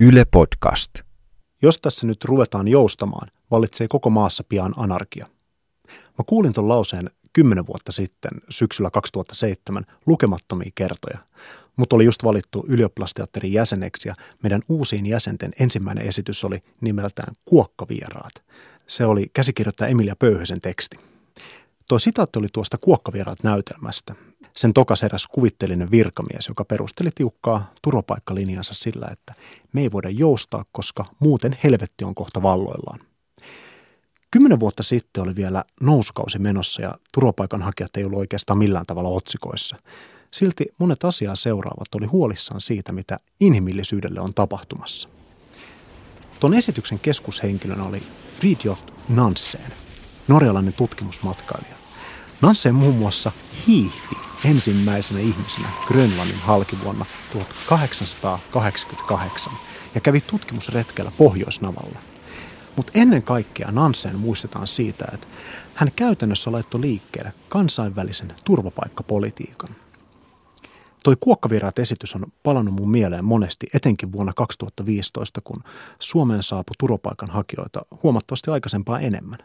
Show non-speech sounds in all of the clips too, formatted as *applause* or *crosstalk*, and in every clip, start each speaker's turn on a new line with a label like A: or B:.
A: Yle Podcast.
B: Jos tässä nyt ruvetaan joustamaan, vallitsee koko maassa pian anarkia. Mä kuulin ton lauseen kymmenen vuotta sitten, syksyllä 2007, lukemattomia kertoja. Mutta oli just valittu ylioppilasteatterin jäseneksi ja meidän uusiin jäsenten ensimmäinen esitys oli nimeltään Kuokkavieraat. Se oli käsikirjoittaja Emilia Pöyhösen teksti. Tuo sitaatti oli tuosta Kuokkavieraat näytelmästä. Sen tokas eräs kuvitteellinen virkamies, joka perusteli tiukkaa turvapaikkalinjansa sillä, että me ei voida joustaa, koska muuten helvetti on kohta valloillaan. Kymmenen vuotta sitten oli vielä nousukausi menossa ja turvapaikanhakijat ei ollut oikeastaan millään tavalla otsikoissa. Silti monet asiaa seuraavat oli huolissaan siitä, mitä inhimillisyydelle on tapahtumassa. Tuon esityksen keskushenkilönä oli Fridtjof Nansen, norjalainen tutkimusmatkailija. Nansen muun muassa hiihti ensimmäisenä ihmisenä Grönlannin halkivuonna 1888 ja kävi tutkimusretkellä Pohjoisnavalla. Mutta ennen kaikkea Nansen muistetaan siitä, että hän käytännössä laittoi liikkeelle kansainvälisen turvapaikkapolitiikan. Toi kuokkavieraat esitys on palannut mun mieleen monesti, etenkin vuonna 2015, kun Suomeen saapui turvapaikanhakijoita huomattavasti aikaisempaa enemmän.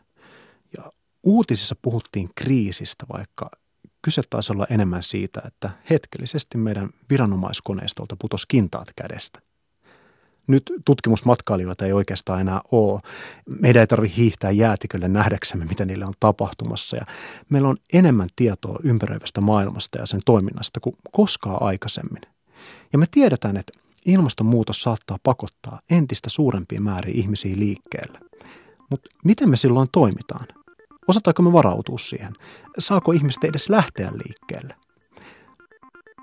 B: Uutisissa puhuttiin kriisistä, vaikka kyse taisi olla enemmän siitä, että hetkellisesti meidän viranomaiskoneistolta putosi kintaat kädestä. Nyt tutkimusmatkailijoita ei oikeastaan enää ole. Meidän ei tarvitse hiihtää jäätikölle nähdäksemme, mitä niille on tapahtumassa. Ja meillä on enemmän tietoa ympäröivästä maailmasta ja sen toiminnasta kuin koskaan aikaisemmin. Ja me tiedetään, että ilmastonmuutos saattaa pakottaa entistä suurempia määriä ihmisiä liikkeelle. Mutta miten me silloin toimitaan? Osataanko me varautua siihen? Saako ihmiset edes lähteä liikkeelle?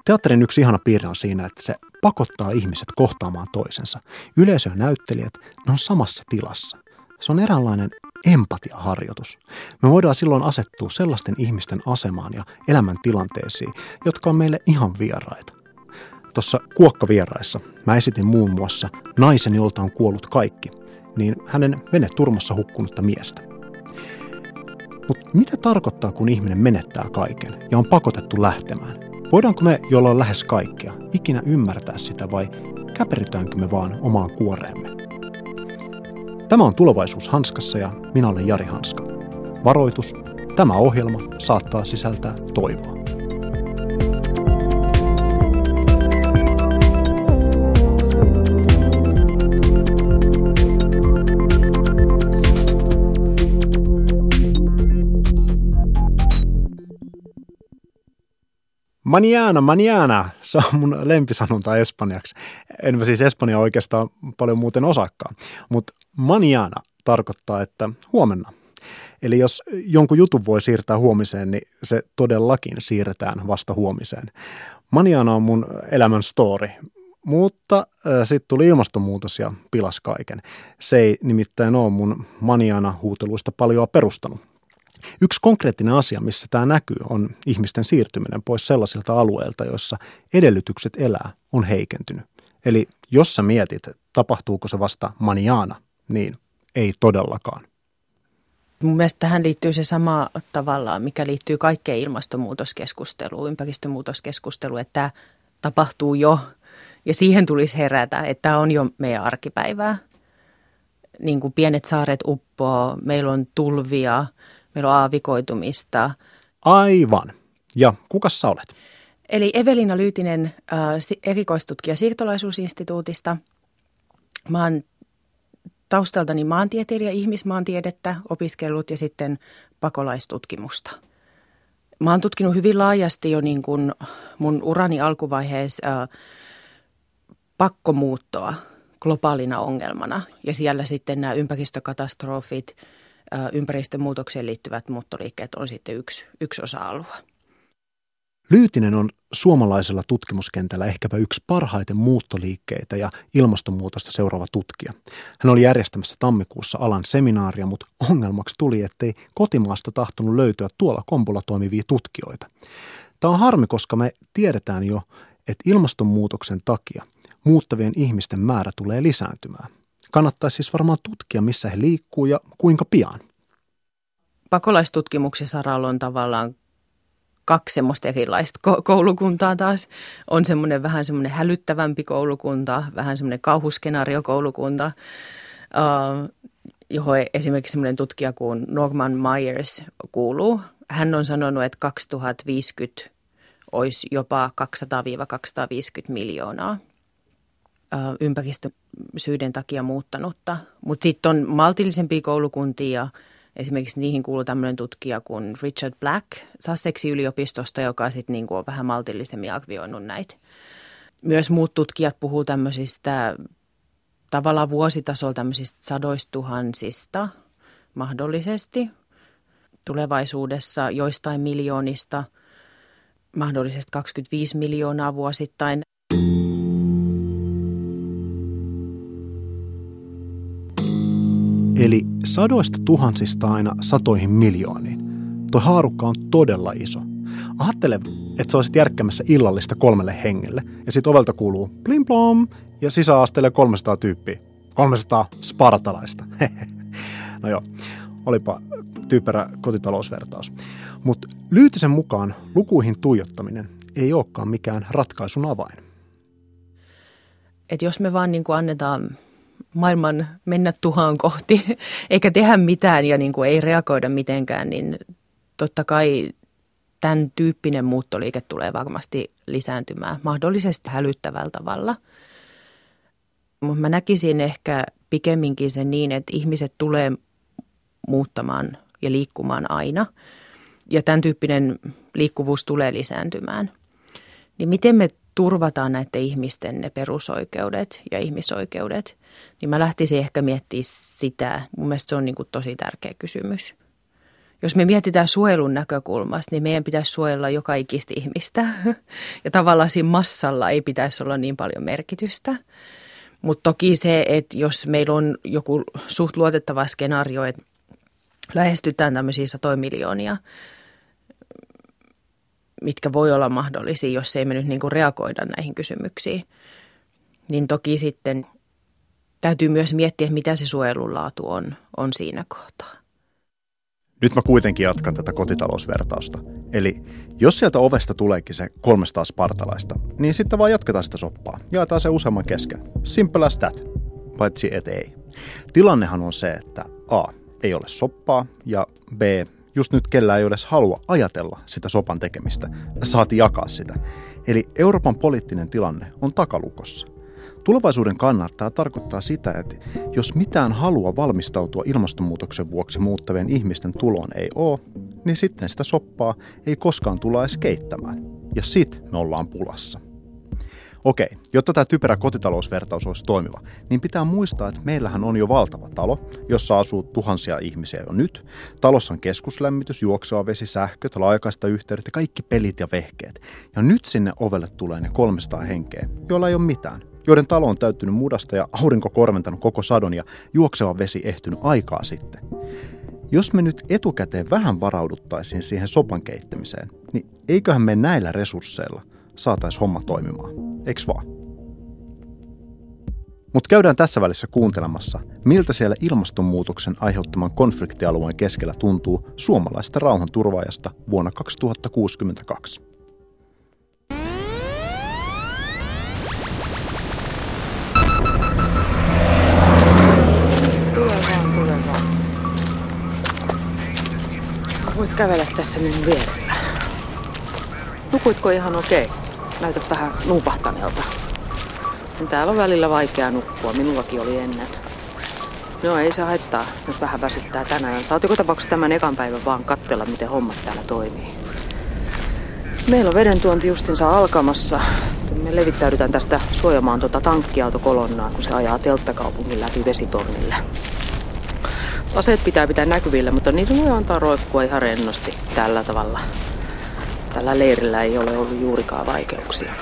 B: Teatterin yksi ihana piirre on siinä, että se pakottaa ihmiset kohtaamaan toisensa. Yleisö ja näyttelijät, ne on samassa tilassa. Se on eräänlainen empatiaharjoitus. Me voidaan silloin asettua sellaisten ihmisten asemaan ja elämäntilanteisiin, jotka on meille ihan vieraita. Tuossa kuokkavieraissa mä esitin muun muassa naisen, jolta on kuollut kaikki, niin hänen veneturmassa hukkunutta miestä. Mutta mitä tarkoittaa, kun ihminen menettää kaiken ja on pakotettu lähtemään? Voidaanko me, jolla on lähes kaikkea, ikinä ymmärtää sitä vai käperytäänkö me vaan omaan kuoreemme? Tämä on Tulevaisuus Hanskassa ja minä olen Jari Hanska. Varoitus, tämä ohjelma saattaa sisältää toivoa. Maniana, maniana, se on mun lempisanonta espanjaksi. En mä siis Espanja oikeastaan paljon muuten osakkaan, mutta maniana tarkoittaa, että huomenna. Eli jos jonkun jutun voi siirtää huomiseen, niin se todellakin siirretään vasta huomiseen. Maniana on mun elämän story, mutta äh, sitten tuli ilmastonmuutos ja pilas kaiken. Se ei nimittäin ole mun maniana huuteluista paljon perustanut. Yksi konkreettinen asia, missä tämä näkyy, on ihmisten siirtyminen pois sellaisilta alueilta, joissa edellytykset elää on heikentynyt. Eli jos sä mietit, tapahtuuko se vasta maniaana, niin ei todellakaan.
C: Mun mielestä tähän liittyy se sama tavalla, mikä liittyy kaikkeen ilmastonmuutoskeskusteluun, ympäristömuutoskeskusteluun, että tämä tapahtuu jo ja siihen tulisi herätä, että tämä on jo meidän arkipäivää. Niin kuin pienet saaret uppoo, meillä on tulvia – meillä on aavikoitumista.
B: Aivan. Ja kuka sä olet?
C: Eli Evelina Lyytinen, äh, erikoistutkija siirtolaisuusinstituutista. Mä oon taustaltani maantieteilijä, ihmismaantiedettä opiskellut ja sitten pakolaistutkimusta. Mä oon tutkinut hyvin laajasti jo niin kuin mun urani alkuvaiheessa äh, pakkomuuttoa globaalina ongelmana. Ja siellä sitten nämä ympäristökatastrofit, ympäristömuutokseen liittyvät muuttoliikkeet on sitten yksi, yksi osa-alue.
B: Lyytinen on suomalaisella tutkimuskentällä ehkäpä yksi parhaiten muuttoliikkeitä ja ilmastonmuutosta seuraava tutkija. Hän oli järjestämässä tammikuussa alan seminaaria, mutta ongelmaksi tuli, ettei kotimaasta tahtonut löytyä tuolla kompulla toimivia tutkijoita. Tämä on harmi, koska me tiedetään jo, että ilmastonmuutoksen takia muuttavien ihmisten määrä tulee lisääntymään. Kannattaisi siis varmaan tutkia, missä he liikkuu ja kuinka pian.
C: Pakolaistutkimuksen saralla on tavallaan kaksi semmoista erilaista koulukuntaa taas. On semmoinen vähän semmoinen hälyttävämpi koulukunta, vähän semmoinen kauhuskenaariokoulukunta, uh, johon esimerkiksi semmoinen tutkija kuin Norman Myers kuuluu. Hän on sanonut, että 2050 olisi jopa 200-250 miljoonaa ympäristösyiden takia muuttanutta. Mutta sitten on maltillisempia koulukuntia esimerkiksi niihin kuuluu tämmöinen tutkija kuin Richard Black Sussexin yliopistosta, joka sitten niinku on vähän maltillisemmin arvioinut näitä. Myös muut tutkijat puhuu tämmöisistä tavallaan vuositasolla tämmöisistä sadoistuhansista mahdollisesti. Tulevaisuudessa joistain miljoonista, mahdollisesti 25 miljoonaa vuosittain.
B: Eli sadoista tuhansista aina satoihin miljooniin. Tuo haarukka on todella iso. Ajattele, että sä olisit järkkämässä illallista kolmelle hengelle, ja sit ovelta kuuluu plim plom, ja sisäasteelle 300 tyyppiä. 300 spartalaista. *laughs* no joo, olipa tyyperä kotitalousvertaus. Mutta Lyytisen mukaan lukuihin tuijottaminen ei olekaan mikään ratkaisun avain.
C: Et jos me vaan niin annetaan maailman mennä tuhaan kohti, *laughs* eikä tehdä mitään ja niin kuin ei reagoida mitenkään, niin totta kai tämän tyyppinen muuttoliike tulee varmasti lisääntymään mahdollisesti hälyttävällä tavalla. Mutta mä näkisin ehkä pikemminkin sen niin, että ihmiset tulee muuttamaan ja liikkumaan aina. Ja tämän tyyppinen liikkuvuus tulee lisääntymään. Niin miten me turvataan näiden ihmisten ne perusoikeudet ja ihmisoikeudet, niin mä lähtisin ehkä miettimään sitä. Mun mielestä se on niin kuin tosi tärkeä kysymys. Jos me mietitään suojelun näkökulmasta, niin meidän pitäisi suojella joka ikistä ihmistä. *laughs* Ja tavallaan siinä massalla ei pitäisi olla niin paljon merkitystä. Mutta toki se, että jos meillä on joku suht luotettava skenaario, että lähestytään tämmöisiä satoja miljoonia – mitkä voi olla mahdollisia, jos ei me nyt niin kuin reagoida näihin kysymyksiin. Niin toki sitten täytyy myös miettiä, mitä se suojelun laatu on, on siinä kohtaa.
B: Nyt mä kuitenkin jatkan tätä kotitalousvertausta. Eli jos sieltä ovesta tuleekin se 300 spartalaista, niin sitten vaan jatketaan sitä soppaa. Jaetaan se useamman kesken. Simple as that. Paitsi et ei. Tilannehan on se, että A. Ei ole soppaa ja B just nyt kellään ei edes halua ajatella sitä sopan tekemistä, saati jakaa sitä. Eli Euroopan poliittinen tilanne on takalukossa. Tulevaisuuden kannattaa tarkoittaa sitä, että jos mitään halua valmistautua ilmastonmuutoksen vuoksi muuttavien ihmisten tuloon ei ole, niin sitten sitä soppaa ei koskaan tulla edes keittämään. Ja sit me ollaan pulassa. Okei, jotta tämä typerä kotitalousvertaus olisi toimiva, niin pitää muistaa, että meillähän on jo valtava talo, jossa asuu tuhansia ihmisiä jo nyt. Talossa on keskuslämmitys, juokseva vesi, sähköt, laajakaista yhteydet ja kaikki pelit ja vehkeet. Ja nyt sinne ovelle tulee ne 300 henkeä, joilla ei ole mitään joiden talo on täyttynyt mudasta ja aurinko korventanut koko sadon ja juokseva vesi ehtynyt aikaa sitten. Jos me nyt etukäteen vähän varauduttaisiin siihen sopan keittämiseen, niin eiköhän me näillä resursseilla saataisiin homma toimimaan. Eiks vaan? Mutta käydään tässä välissä kuuntelemassa, miltä siellä ilmastonmuutoksen aiheuttaman konfliktialueen keskellä tuntuu suomalaista rauhanturvaajasta vuonna 2062.
A: Tule vaan, tule vaan. Voit kävellä tässä minun vierellä. Nukuitko ihan okei? Okay? Näytät vähän nupahtaneelta. Täällä on välillä vaikea nukkua, minullakin oli ennen. No ei se haittaa, jos vähän väsyttää tänään. Saat joka tapauksessa tämän ekan päivän vaan katsella, miten hommat täällä toimii. Meillä on veden tuonti justinsa alkamassa. Me levittäydytään tästä suojamaan tuota tankkiautokolonnaa, kun se ajaa telttakaupungin läpi vesitornille. Aseet pitää pitää näkyvillä, mutta niitä voi antaa roikkua ihan rennosti tällä tavalla. Tällä leirillä ei ole ollut juurikaan vaikeuksia.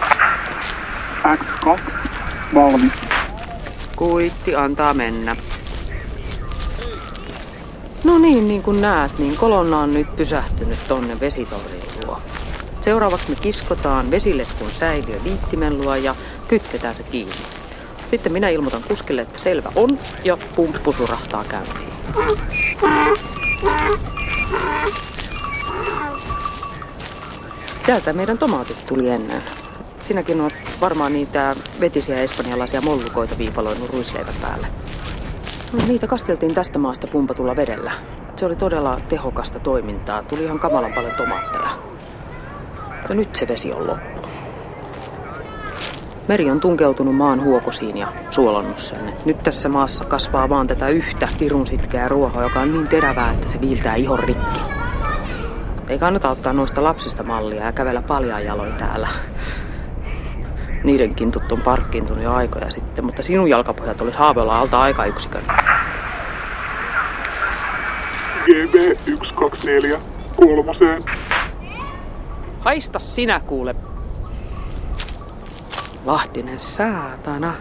D: X2, valmis.
A: Kuitti antaa mennä. No niin, niin kuin näet, niin kolonna on nyt pysähtynyt tonne vesitorrin luo. Seuraavaksi me kiskotaan vesiletkun säiliö liittimen luo ja kytketään se kiinni. Sitten minä ilmoitan kuskille, että selvä on ja pumppu surahtaa käyntiin. Täältä meidän tomaatit tuli ennen. Sinäkin on varmaan niitä vetisiä espanjalaisia mollukoita viipaloinut ruisleivän päälle. No, niitä kasteltiin tästä maasta pumpatulla vedellä. Se oli todella tehokasta toimintaa. Tuli ihan kamalan paljon tomaatteja. Mutta nyt se vesi on loppu. Meri on tunkeutunut maan huokosiin ja suolannut sen. Nyt tässä maassa kasvaa vaan tätä yhtä pirun sitkeää ruohoa, joka on niin terävää, että se viiltää ihon rikki. Ei kannata ottaa noista lapsista mallia ja kävellä paljaan jaloin täällä. Niidenkin tuttu on parkkiintunut jo aikoja sitten, mutta sinun jalkapohjat olisi haaveilla alta aikayksikön.
D: GB 124 kolmoseen.
A: Haista sinä kuule. Lahtinen saatana.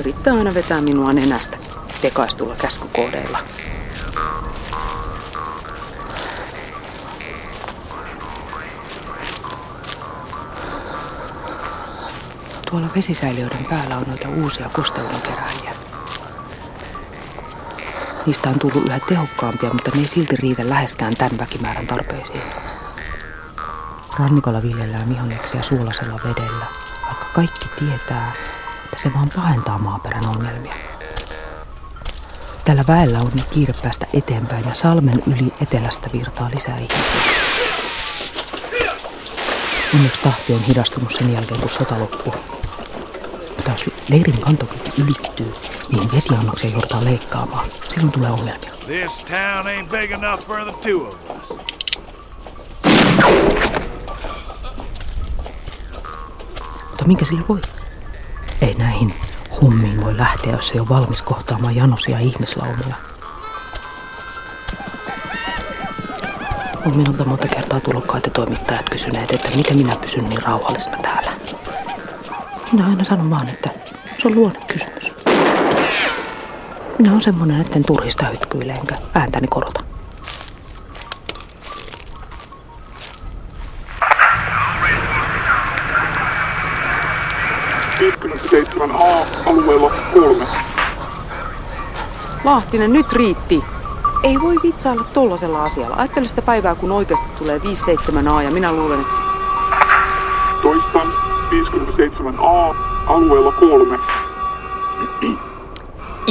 A: Yrittää aina vetää minua nenästä tekaistulla käskukoodeilla. Tuolla vesisäiliöiden päällä on noita uusia kosteudenkeräjiä. Niistä on tullut yhä tehokkaampia, mutta ne ei silti riitä läheskään tämän väkimäärän tarpeisiin. Rannikolla viljellään vihanneksia suolasella vedellä, vaikka kaikki tietää, että se vaan pahentaa maaperän ongelmia. Tällä väellä on nyt kiire päästä eteenpäin ja salmen yli etelästä virtaa lisää ihmisiä. Onneksi tahti on hidastunut sen jälkeen, kun sota loppui. Leirin kantokyky ylittyy, niin vesiannoksia joudutaan leikkaamaan. Silloin tulee ongelmia.
E: This town ain't big enough for the two of us.
A: Mutta minkä sille voi? Ei näihin hommiin voi lähteä, jos ei ole valmis kohtaamaan janosia ihmislaumoja. On minulta monta kertaa tulokkaat ja toimittajat kysyneet, että miten minä pysyn niin rauhallisena täällä. Minä aina sanon vaan, että se on luonnekysymys. Minä olen semmoinen, etten turhista hytkyile enkä ääntäni korota.
D: A alueella kolme.
A: Lahtinen, nyt riitti. Ei voi vitsailla tollasella asialla. Ajattele sitä päivää, kun oikeasti tulee 57A ja minä luulen, että...
D: Toistan 57A alueella kolme.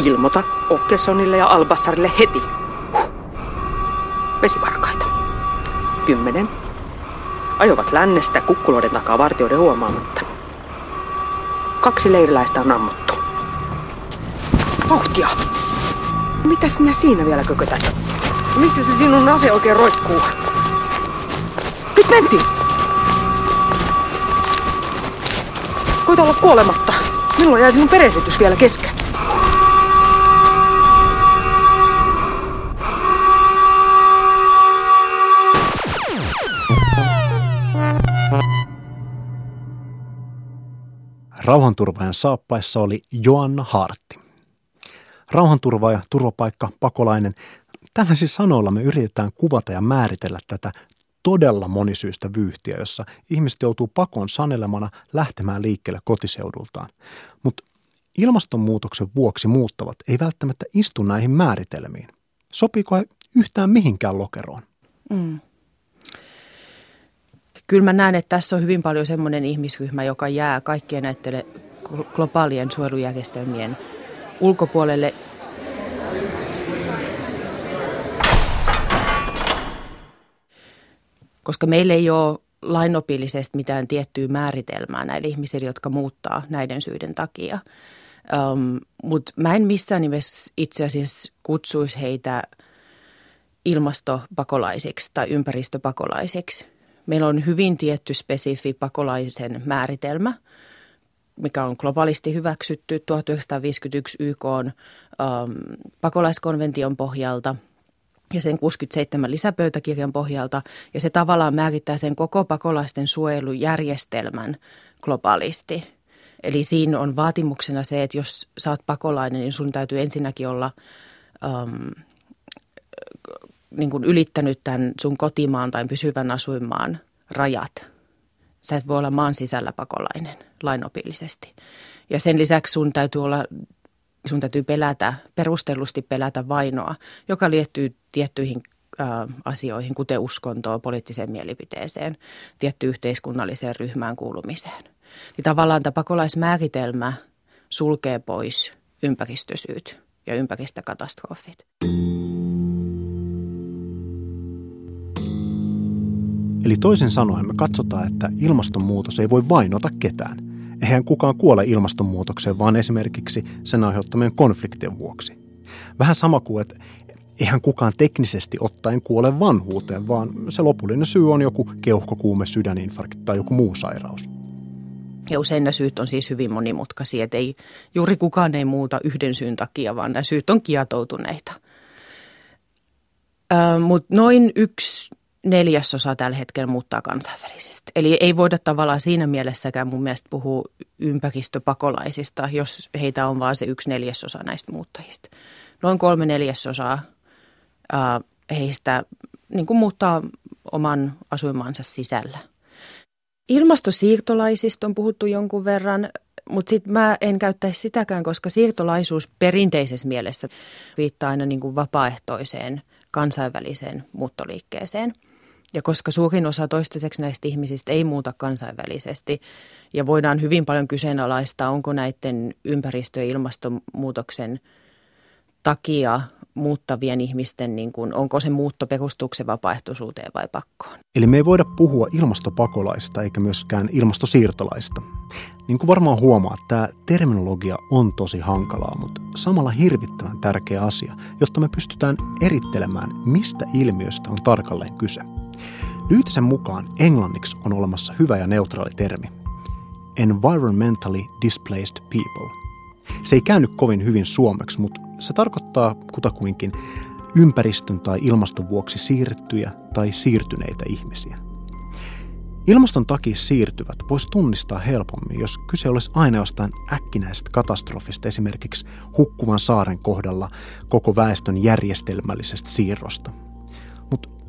A: Ilmoita Okkesonille ja Albassarille heti. Huh. Vesivarkaita. Kymmenen. Ajovat lännestä kukkuloiden takaa vartioiden huomaamatta. Kaksi leiriläistä on ammuttu. Vauhtia! Mitä sinä siinä vielä kökötät? Missä se sinun ase oikein roikkuu? Nyt mentiin! Koita olla kuolematta. Minulla jäi sinun perehdytys vielä kesken.
B: Rauhanturvaajan saappaissa oli Joanna Hartti. Rauhanturvaaja, turvapaikka, pakolainen. Tällaisilla sanoilla me yritetään kuvata ja määritellä tätä todella monisyistä vyyhtiä, jossa ihmiset joutuu pakon sanelemana lähtemään liikkeelle kotiseudultaan. Mutta ilmastonmuutoksen vuoksi muuttavat ei välttämättä istu näihin määritelmiin. Sopiiko he yhtään mihinkään lokeroon? Mm.
C: Kyllä mä näen, että tässä on hyvin paljon semmoinen ihmisryhmä, joka jää kaikkien näiden globaalien suojelujärjestelmien ulkopuolelle. Koska meillä ei ole lainopillisesti mitään tiettyä määritelmää näille ihmisille, jotka muuttaa näiden syiden takia. Um, Mutta mä en missään nimessä itse asiassa kutsuisi heitä ilmastopakolaisiksi tai ympäristöpakolaisiksi Meillä on hyvin tietty spesifi pakolaisen määritelmä, mikä on globaalisti hyväksytty 1951 YK on, ähm, pakolaiskonvention pohjalta ja sen 67 lisäpöytäkirjan pohjalta. Ja se tavallaan määrittää sen koko pakolaisten suojelujärjestelmän globaalisti. Eli siinä on vaatimuksena se, että jos oot pakolainen, niin sun täytyy ensinnäkin olla ähm, niin kuin ylittänyt tämän sun kotimaan tai pysyvän asuinmaan rajat. Sä et voi olla maan sisällä pakolainen lainopillisesti. Ja sen lisäksi sun täytyy olla sun täytyy pelätä, perustellusti pelätä vainoa, joka liittyy tiettyihin asioihin, kuten uskontoon, poliittiseen mielipiteeseen, tietty yhteiskunnalliseen ryhmään kuulumiseen. Niin tavallaan tämä pakolaismääritelmä sulkee pois ympäristösyyt ja ympäristökatastrofit.
B: Eli toisin sanoen me katsotaan, että ilmastonmuutos ei voi vainota ketään. Eihän kukaan kuole ilmastonmuutokseen, vaan esimerkiksi sen aiheuttamien konfliktien vuoksi. Vähän sama kuin, että eihän kukaan teknisesti ottaen kuole vanhuuteen, vaan se lopullinen syy on joku keuhkokuume, sydäninfarkti tai joku muu sairaus.
C: Ja usein nämä syyt on siis hyvin monimutkaisia, että ei, juuri kukaan ei muuta yhden syyn takia, vaan nämä syyt on kietoutuneita. Mutta noin yksi neljäsosa tällä hetkellä muuttaa kansainvälisesti. Eli ei voida tavallaan siinä mielessäkään mun mielestä puhua ympäristöpakolaisista, jos heitä on vain se yksi neljäsosa näistä muuttajista. Noin kolme neljäsosaa ää, heistä niin kuin muuttaa oman asuimansa sisällä. Ilmastosiirtolaisista on puhuttu jonkun verran, mutta sitten mä en käyttäisi sitäkään, koska siirtolaisuus perinteisessä mielessä viittaa aina niin kuin vapaaehtoiseen kansainväliseen muuttoliikkeeseen. Ja koska suurin osa toistaiseksi näistä ihmisistä ei muuta kansainvälisesti ja voidaan hyvin paljon kyseenalaistaa, onko näiden ympäristö- ja ilmastonmuutoksen takia muuttavien ihmisten, niin kuin, onko se muutto perustuksen vapaaehtoisuuteen vai pakkoon.
B: Eli me ei voida puhua ilmastopakolaista eikä myöskään ilmastosiirtolaista. Niin kuin varmaan huomaa, tämä terminologia on tosi hankalaa, mutta samalla hirvittävän tärkeä asia, jotta me pystytään erittelemään, mistä ilmiöstä on tarkalleen kyse. Lyytisen mukaan englanniksi on olemassa hyvä ja neutraali termi. Environmentally displaced people. Se ei käänny kovin hyvin suomeksi, mutta se tarkoittaa kutakuinkin ympäristön tai ilmaston vuoksi siirrettyjä tai siirtyneitä ihmisiä. Ilmaston takia siirtyvät voisi tunnistaa helpommin, jos kyse olisi aina jostain äkkinäisestä katastrofista, esimerkiksi hukkuvan saaren kohdalla koko väestön järjestelmällisestä siirrosta.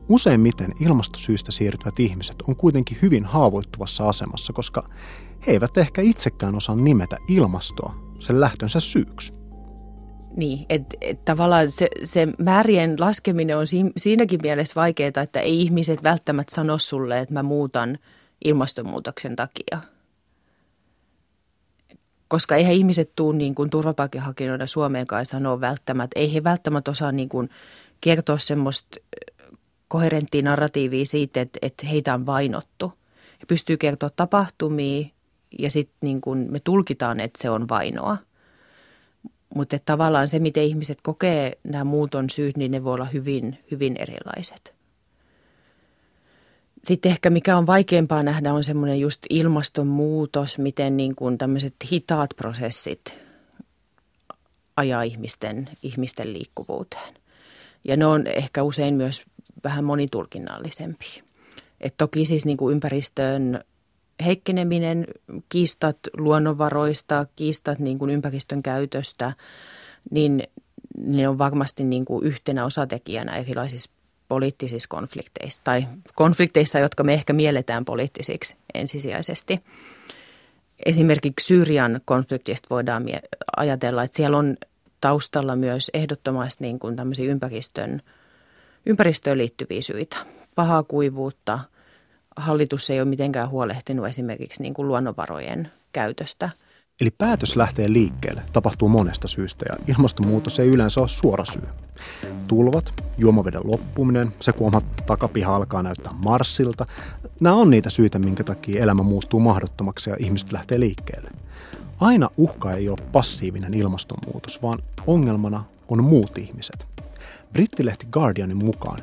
B: Useimmiten ilmastosyistä siirtyvät ihmiset on kuitenkin hyvin haavoittuvassa asemassa, koska he eivät ehkä itsekään osaa nimetä ilmastoa sen lähtönsä syyksi.
C: Niin, että et tavallaan se, se määrien laskeminen on siinäkin mielessä vaikeaa, että ei ihmiset välttämättä sano sulle, että mä muutan ilmastonmuutoksen takia. Koska eihän ihmiset tule niin kuin turvapaikanhakijoina Suomeenkaan sanoa välttämättä, ei he välttämättä osaa niin kuin kertoa semmoista koherenttia narratiivia siitä, että, että heitä on vainottu. He pystyy kertoa tapahtumia ja sitten niin kuin me tulkitaan, että se on vainoa – mutta tavallaan se, miten ihmiset kokee nämä muuton syyt, niin ne voi olla hyvin, hyvin erilaiset. Sitten ehkä mikä on vaikeampaa nähdä on semmoinen just ilmastonmuutos, miten niin kuin tämmöiset hitaat prosessit ajaa ihmisten, ihmisten liikkuvuuteen. Ja ne on ehkä usein myös vähän monitulkinnallisempia. Et toki siis niin kuin ympäristön heikkeneminen, kiistat luonnonvaroista, kiistat niin kuin ympäristön käytöstä, niin ne on varmasti niin kuin yhtenä osatekijänä erilaisissa poliittisissa konflikteissa tai konflikteissa, jotka me ehkä mielletään poliittisiksi ensisijaisesti. Esimerkiksi Syyrian konfliktista voidaan ajatella, että siellä on taustalla myös ehdottomasti niin kuin tämmöisiä ympäristön, ympäristöön liittyviä syitä. Pahaa kuivuutta – hallitus ei ole mitenkään huolehtinut esimerkiksi niin kuin luonnonvarojen käytöstä.
B: Eli päätös lähtee liikkeelle tapahtuu monesta syystä ja ilmastonmuutos ei yleensä ole suora syy. Tulvat, juomaveden loppuminen, se kun oma takapiha alkaa näyttää Marsilta, nämä on niitä syitä, minkä takia elämä muuttuu mahdottomaksi ja ihmiset lähtee liikkeelle. Aina uhka ei ole passiivinen ilmastonmuutos, vaan ongelmana on muut ihmiset. Brittilehti Guardianin mukaan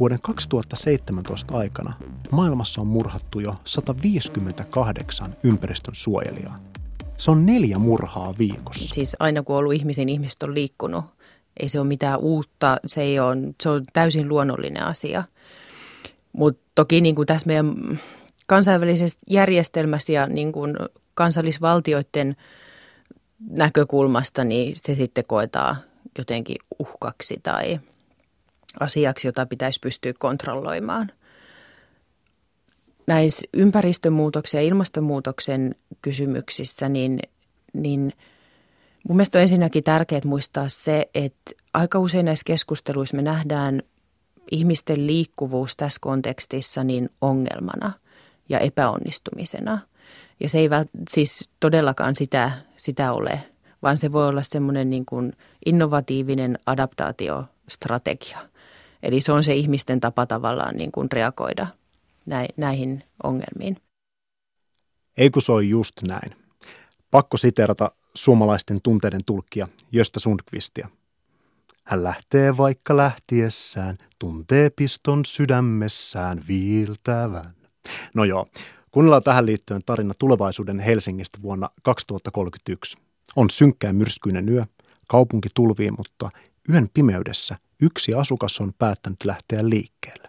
B: vuoden 2017 aikana maailmassa on murhattu jo 158 ympäristön suojelijaa. Se on neljä murhaa viikossa.
C: Siis aina kun on ollut ihmisiin, ihmiset on liikkunut. Ei se ole mitään uutta, se, ei ole, se on täysin luonnollinen asia. Mutta toki niin kuin tässä meidän kansainvälisessä järjestelmässä ja niin kuin kansallisvaltioiden näkökulmasta, niin se sitten koetaan jotenkin uhkaksi tai – asiaksi, jota pitäisi pystyä kontrolloimaan. Näissä ympäristömuutoksen ja ilmastonmuutoksen kysymyksissä, niin, niin mun mielestä on ensinnäkin tärkeää muistaa se, että aika usein näissä keskusteluissa me nähdään ihmisten liikkuvuus tässä kontekstissa niin ongelmana ja epäonnistumisena. Ja se ei vält, siis todellakaan sitä, sitä ole, vaan se voi olla semmoinen niin innovatiivinen adaptaatiostrategia. Eli se on se ihmisten tapa tavallaan niin kuin reagoida näihin ongelmiin.
B: Ei kun se on just näin. Pakko siterata suomalaisten tunteiden tulkkia Jöstä Sundqvistia. Hän lähtee vaikka lähtiessään, tuntee piston sydämessään viiltävän. No joo, kuunnellaan tähän liittyen tarina tulevaisuuden Helsingistä vuonna 2031. On synkkä ja myrskyinen yö, kaupunki tulvii, mutta yön pimeydessä yksi asukas on päättänyt lähteä liikkeelle.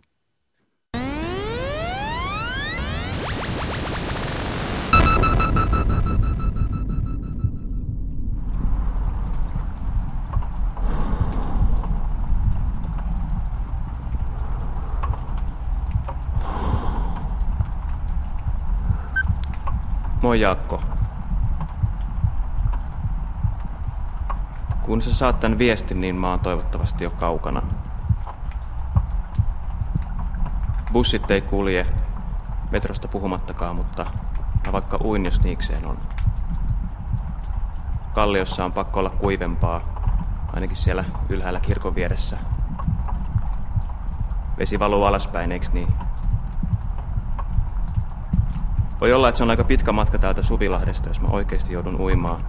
F: Moi Jaakko. Kun sä saat tän viestin, niin mä oon toivottavasti jo kaukana. Bussit ei kulje, metrosta puhumattakaan, mutta mä vaikka uin, jos niikseen on. Kalliossa on pakko olla kuivempaa, ainakin siellä ylhäällä kirkon vieressä. Vesi valuu alaspäin, eiks niin? Voi olla, että se on aika pitkä matka täältä Suvilahdesta, jos mä oikeasti joudun uimaan.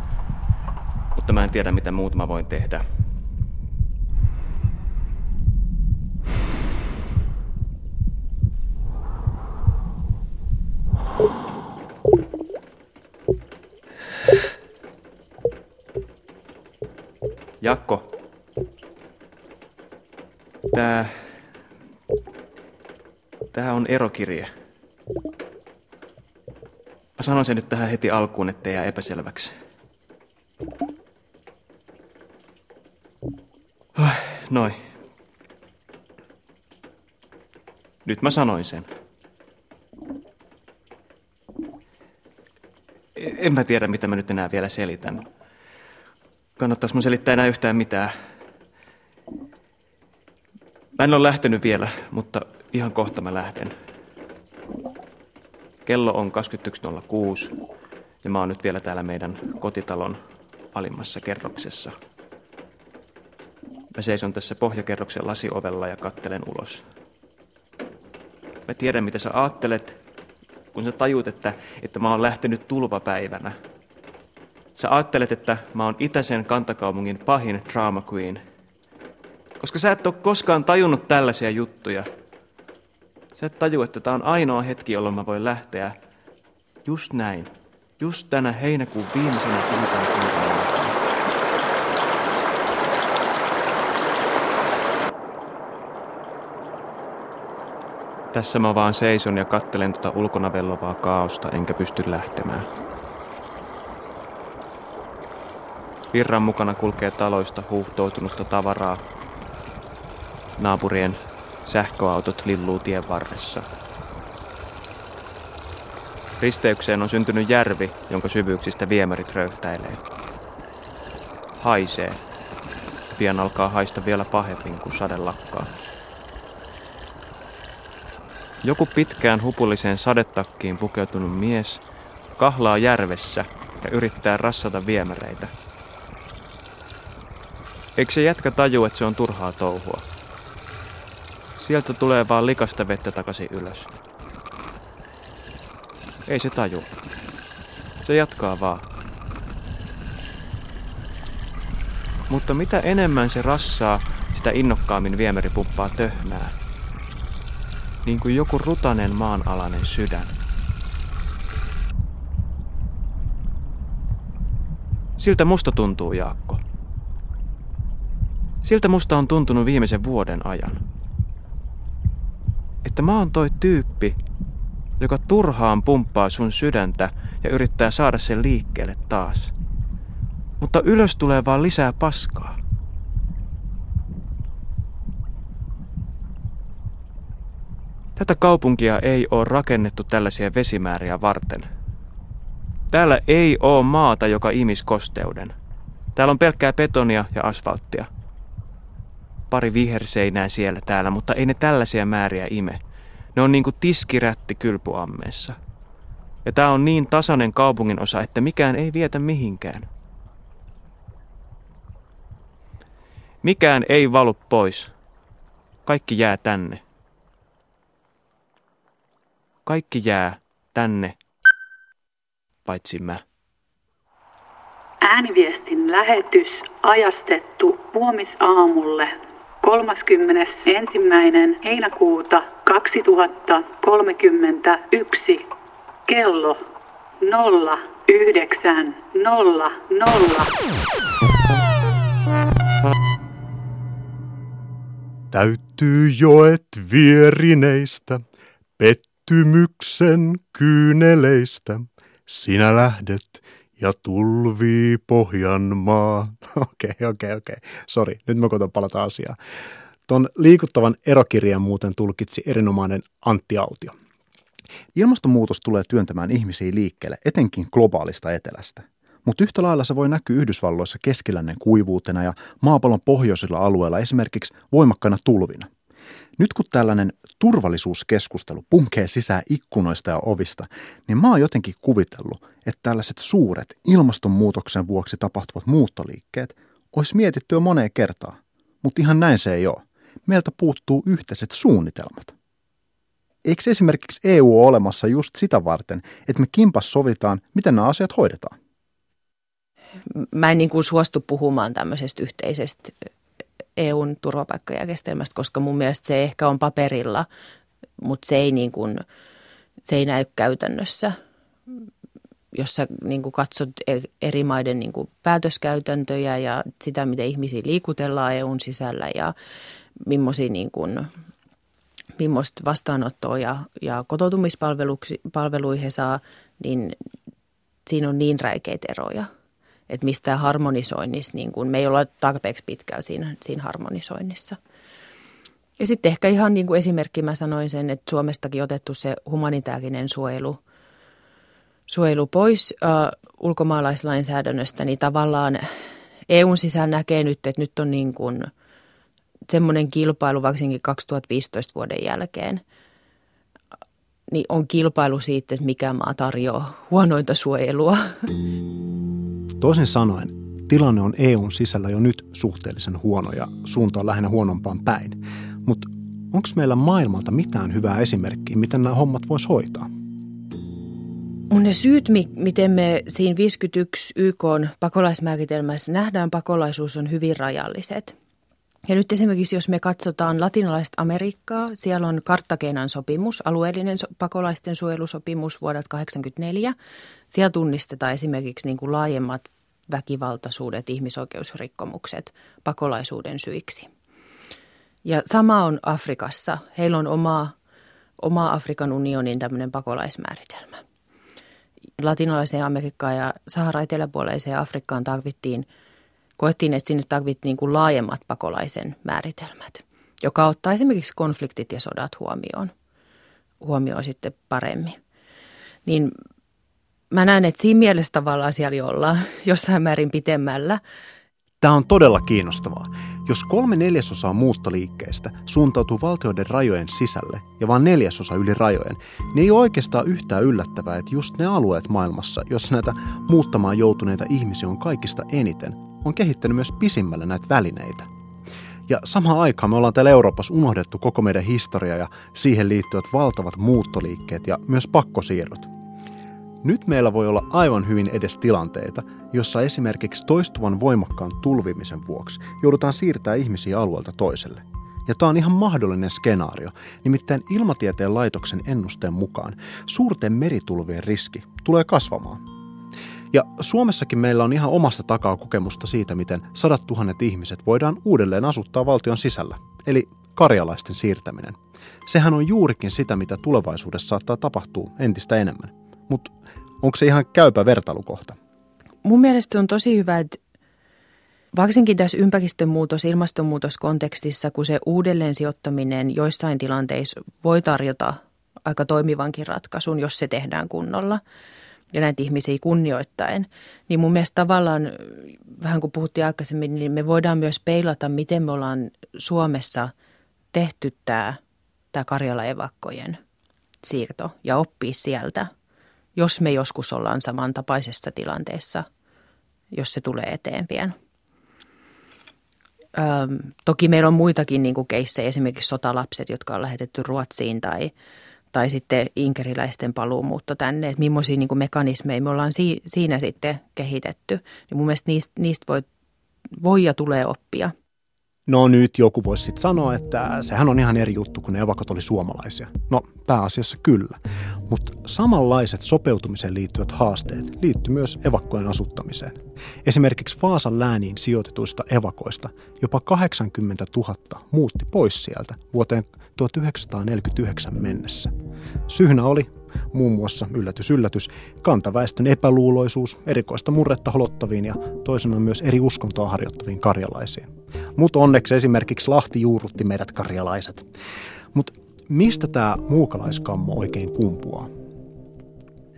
F: Mutta mä en tiedä, mitä muuta mä voin tehdä. Jakko. Tää... Tää on erokirje. Mä sanon sen nyt tähän heti alkuun, ettei jää epäselväksi. Noin. Nyt mä sanoin sen. En mä tiedä, mitä mä nyt enää vielä selitän. Kannattaisi mun selittää enää yhtään mitään. Mä en ole lähtenyt vielä, mutta ihan kohta mä lähden. Kello on 21.06 ja mä oon nyt vielä täällä meidän kotitalon alimmassa kerroksessa. Mä seison tässä pohjakerroksen lasiovella ja kattelen ulos. Mä tiedän, mitä sä aattelet, kun sä tajuut, että, että mä oon lähtenyt tulvapäivänä. Sä ajattelet, että mä oon itäisen kantakaupungin pahin drama queen. Koska sä et ole koskaan tajunnut tällaisia juttuja – Sä et taju, että tämä on ainoa hetki, jolloin mä voin lähteä. Just näin. Just tänä heinäkuun viimeisenä kuukauden Tässä mä vaan seison ja kattelen tuota ulkona vellovaa kaaosta, enkä pysty lähtemään. Virran mukana kulkee taloista huuhtoutunutta tavaraa. Naapurien Sähköautot lilluu tien varressa. Risteykseen on syntynyt järvi, jonka syvyyksistä viemärit röyhtäilee. Haisee. Pian alkaa haista vielä pahemmin, kun sade lakkaa. Joku pitkään hupulliseen sadetakkiin pukeutunut mies kahlaa järvessä ja yrittää rassata viemäreitä. Eikö se jätkä taju, että se on turhaa touhua? Sieltä tulee vaan likasta vettä takaisin ylös. Ei se taju. Se jatkaa vaan. Mutta mitä enemmän se rassaa, sitä innokkaammin viemäri pumppaa töhmää. Niin kuin joku rutanen maanalainen sydän. Siltä musta tuntuu, Jaakko. Siltä musta on tuntunut viimeisen vuoden ajan että mä oon toi tyyppi, joka turhaan pumppaa sun sydäntä ja yrittää saada sen liikkeelle taas. Mutta ylös tulee vaan lisää paskaa. Tätä kaupunkia ei ole rakennettu tällaisia vesimääriä varten. Täällä ei ole maata, joka imis kosteuden. Täällä on pelkkää betonia ja asfalttia. pari viherseinää siellä täällä, mutta ei ne tällaisia määriä ime. Ne on niinku tiskirätti kylpyammeessa. Ja tää on niin tasainen kaupungin osa, että mikään ei vietä mihinkään. Mikään ei valu pois. Kaikki jää tänne. Kaikki jää tänne, paitsi mä.
G: Ääniviestin lähetys ajastettu huomisaamulle 31. heinäkuuta 2031 kello 09.00.
B: Täyttyy joet vierineistä, pettymyksen kyyneleistä. Sinä lähdet ja tulvii Pohjanmaa. *laughs* Okei, okei, okei. Sori, nyt mä koitan palata asiaan. Tuon liikuttavan erokirjan muuten tulkitsi erinomainen Antti Autio. Ilmastonmuutos tulee työntämään ihmisiä liikkeelle, etenkin globaalista etelästä. Mutta yhtä lailla se voi näkyä Yhdysvalloissa keskilännen kuivuutena ja maapallon pohjoisilla alueilla esimerkiksi voimakkaina tulvina. Nyt kun tällainen turvallisuuskeskustelu punkee sisään ikkunoista ja ovista, niin mä oon jotenkin kuvitellut, että tällaiset suuret ilmastonmuutoksen vuoksi tapahtuvat muuttoliikkeet olisi mietitty jo moneen kertaan. Mutta ihan näin se ei ole. Meiltä puuttuu yhteiset suunnitelmat. Eikö esimerkiksi EU ole olemassa just sitä varten, että me kimpas sovitaan, miten nämä asiat hoidetaan?
C: Mä en niin kuin suostu puhumaan tämmöisestä yhteisestä EUn turvapaikkajärjestelmästä, koska mun mielestä se ehkä on paperilla, mutta se ei, niin kuin, se ei näy käytännössä. Jos sä niin kuin katsot e-, eri maiden niin kuin päätöskäytäntöjä ja sitä, miten ihmisiä liikutellaan EUn sisällä ja millaisia niin kuin, millaista vastaanottoa ja, ja kotoutumispalveluihin saa, niin siinä on niin räikeitä eroja – että mistä harmonisoinnissa, niin kuin, me ei olla tarpeeksi pitkällä siinä, siinä harmonisoinnissa. Ja sitten ehkä ihan niin kuin esimerkki mä sanoin sen, että Suomestakin otettu se humanitaarinen suojelu, suojelu pois äh, ulkomaalaislainsäädännöstä, niin tavallaan EUn sisään näkee nyt, että nyt on niin kuin semmoinen kilpailu, varsinkin 2015 vuoden jälkeen, niin on kilpailu siitä, että mikä maa tarjoaa huonointa suojelua.
B: Toisin sanoen, tilanne on EUn sisällä jo nyt suhteellisen huono ja suunta on lähinnä huonompaan päin. Mutta onko meillä maailmalta mitään hyvää esimerkkiä, miten nämä hommat voisi hoitaa?
C: On ne syyt, miten me siinä 51 YK pakolaismääritelmässä nähdään pakolaisuus on hyvin rajalliset. Ja nyt esimerkiksi, jos me katsotaan latinalaista Amerikkaa, siellä on Karttagenan sopimus, alueellinen pakolaisten suojelusopimus vuodelta 1984. Siellä tunnistetaan esimerkiksi niin kuin laajemmat väkivaltaisuudet, ihmisoikeusrikkomukset pakolaisuuden syiksi. Ja sama on Afrikassa. Heillä on oma, oma Afrikan unionin tämmöinen pakolaismääritelmä. Latinalaiseen Amerikkaan ja Sahara eteläpuoleiseen Afrikkaan tarvittiin, koettiin, että sinne tarvittiin niin kuin laajemmat pakolaisen määritelmät, joka ottaa esimerkiksi konfliktit ja sodat huomioon, huomioon sitten paremmin. Niin mä näen, että siinä mielessä tavallaan siellä ollaan *laughs* jossain määrin pitemmällä.
B: Tämä on todella kiinnostavaa. Jos kolme neljäsosaa muuttoliikkeestä suuntautuu valtioiden rajojen sisälle ja vain neljäsosa yli rajojen, niin ei ole oikeastaan yhtään yllättävää, että just ne alueet maailmassa, jossa näitä muuttamaan joutuneita ihmisiä on kaikista eniten, on kehittänyt myös pisimmälle näitä välineitä. Ja samaan aikaan me ollaan täällä Euroopassa unohdettu koko meidän historia ja siihen liittyvät valtavat muuttoliikkeet ja myös pakkosiirrot – nyt meillä voi olla aivan hyvin edes tilanteita, jossa esimerkiksi toistuvan voimakkaan tulvimisen vuoksi joudutaan siirtää ihmisiä alueelta toiselle. Ja tämä on ihan mahdollinen skenaario, nimittäin ilmatieteen laitoksen ennusteen mukaan suurten meritulvien riski tulee kasvamaan. Ja Suomessakin meillä on ihan omasta takaa kokemusta siitä, miten sadat tuhannet ihmiset voidaan uudelleen asuttaa valtion sisällä, eli karjalaisten siirtäminen. Sehän on juurikin sitä, mitä tulevaisuudessa saattaa tapahtua entistä enemmän. Mutta Onko se ihan käypä vertailukohta?
C: Mun mielestä on tosi hyvä, että varsinkin tässä ympäristömuutos- ilmastonmuutoskontekstissa, kun se uudelleen sijoittaminen joissain tilanteissa voi tarjota aika toimivankin ratkaisun, jos se tehdään kunnolla, ja näitä ihmisiä kunnioittaen, niin mun mielestä tavallaan, vähän kuin puhuttiin aikaisemmin, niin me voidaan myös peilata, miten me ollaan Suomessa tehty tämä, tämä Karjala-evakkojen siirto ja oppia sieltä, jos me joskus ollaan samantapaisessa tilanteessa, jos se tulee eteen pian. Öm, toki meillä on muitakin niin keissejä, esimerkiksi sotalapset, jotka on lähetetty Ruotsiin tai, tai sitten inkeriläisten paluumuutto tänne, että millaisia niin kuin mekanismeja me ollaan si, siinä sitten kehitetty. Niin mun mielestä niistä, niistä voi, voi ja tulee oppia –
B: No nyt joku voisi sitten sanoa, että sehän on ihan eri juttu, kun ne evakot oli suomalaisia. No pääasiassa kyllä, mutta samanlaiset sopeutumiseen liittyvät haasteet liittyy myös evakkojen asuttamiseen. Esimerkiksi Vaasan lääniin sijoitetuista evakoista jopa 80 000 muutti pois sieltä vuoteen 1949 mennessä. Syynä oli muun muassa yllätys yllätys, kantaväestön epäluuloisuus, erikoista murretta holottaviin ja toisena myös eri uskontoa harjoittaviin karjalaisiin. Mutta onneksi esimerkiksi Lahti juurrutti meidät karjalaiset. Mutta mistä tämä muukalaiskammo oikein kumpuaa?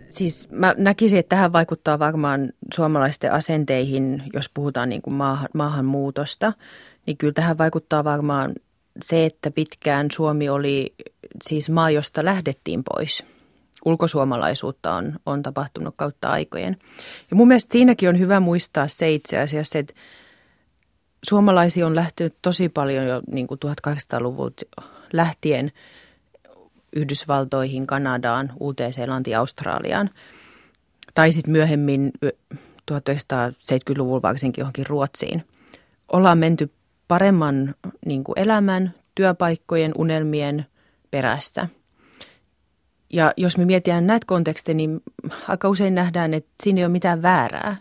C: Siis mä näkisin, että tähän vaikuttaa varmaan suomalaisten asenteihin, jos puhutaan niin kuin maahan, maahanmuutosta, niin kyllä tähän vaikuttaa varmaan se, että pitkään Suomi oli siis maa, josta lähdettiin pois. Ulkosuomalaisuutta on, on tapahtunut kautta aikojen. Ja mun mielestä siinäkin on hyvä muistaa se itse asiassa, että suomalaisia on lähtenyt tosi paljon jo niin kuin 1800-luvulta lähtien Yhdysvaltoihin, Kanadaan, Uuteen-Seelantiin, Australiaan. Tai sitten myöhemmin 1970-luvulla varsinkin johonkin Ruotsiin. Ollaan menty paremman niin kuin elämän, työpaikkojen, unelmien perässä. Ja jos me mietitään näitä konteksteja, niin aika usein nähdään, että siinä ei ole mitään väärää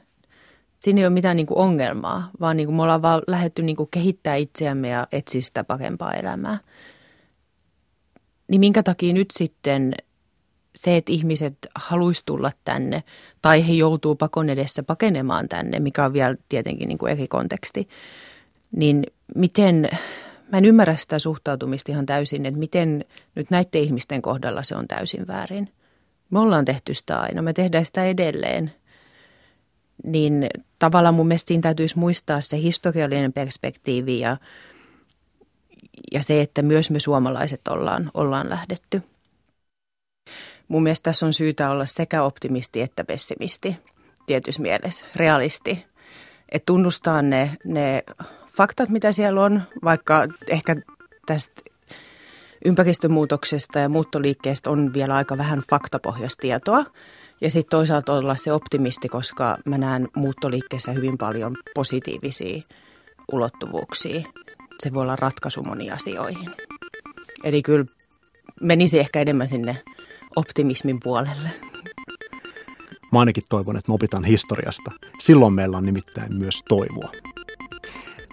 C: siinä ei ole mitään niin kuin ongelmaa, vaan niin kuin me ollaan vaan lähdetty niin kuin kehittää itseämme ja etsiä sitä parempaa elämää. Niin minkä takia nyt sitten se, että ihmiset haluaisi tulla tänne tai he joutuu pakon edessä pakenemaan tänne, mikä on vielä tietenkin niin kuin eri konteksti, niin miten, mä en ymmärrä sitä suhtautumista ihan täysin, että miten nyt näiden ihmisten kohdalla se on täysin väärin. Me ollaan tehty sitä aina, me tehdään sitä edelleen – niin tavallaan mun mielestä siinä täytyisi muistaa se historiallinen perspektiivi ja, ja se, että myös me suomalaiset ollaan, ollaan lähdetty. Mun mielestä tässä on syytä olla sekä optimisti että pessimisti tietyssä mielessä, realisti. Että tunnustaa ne, ne faktat, mitä siellä on, vaikka ehkä tästä ympäristömuutoksesta ja muuttoliikkeestä on vielä aika vähän faktapohjaista tietoa. Ja sitten toisaalta olla se optimisti, koska mä näen muuttoliikkeessä hyvin paljon positiivisia ulottuvuuksia. Se voi olla ratkaisu moniin asioihin. Eli kyllä menisi ehkä enemmän sinne optimismin puolelle.
B: Mä ainakin toivon, että me opitaan historiasta. Silloin meillä on nimittäin myös toivoa.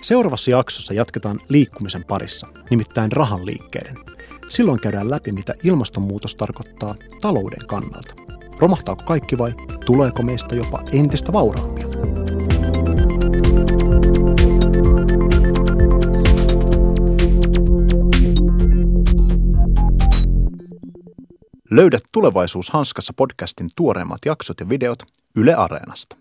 B: Seuraavassa jaksossa jatketaan liikkumisen parissa, nimittäin rahan liikkeiden. Silloin käydään läpi, mitä ilmastonmuutos tarkoittaa talouden kannalta. Romahtaako kaikki vai tuleeko meistä jopa entistä vauraampia? Löydät Tulevaisuus hanskassa podcastin tuoreimmat jaksot ja videot Yle Areenasta.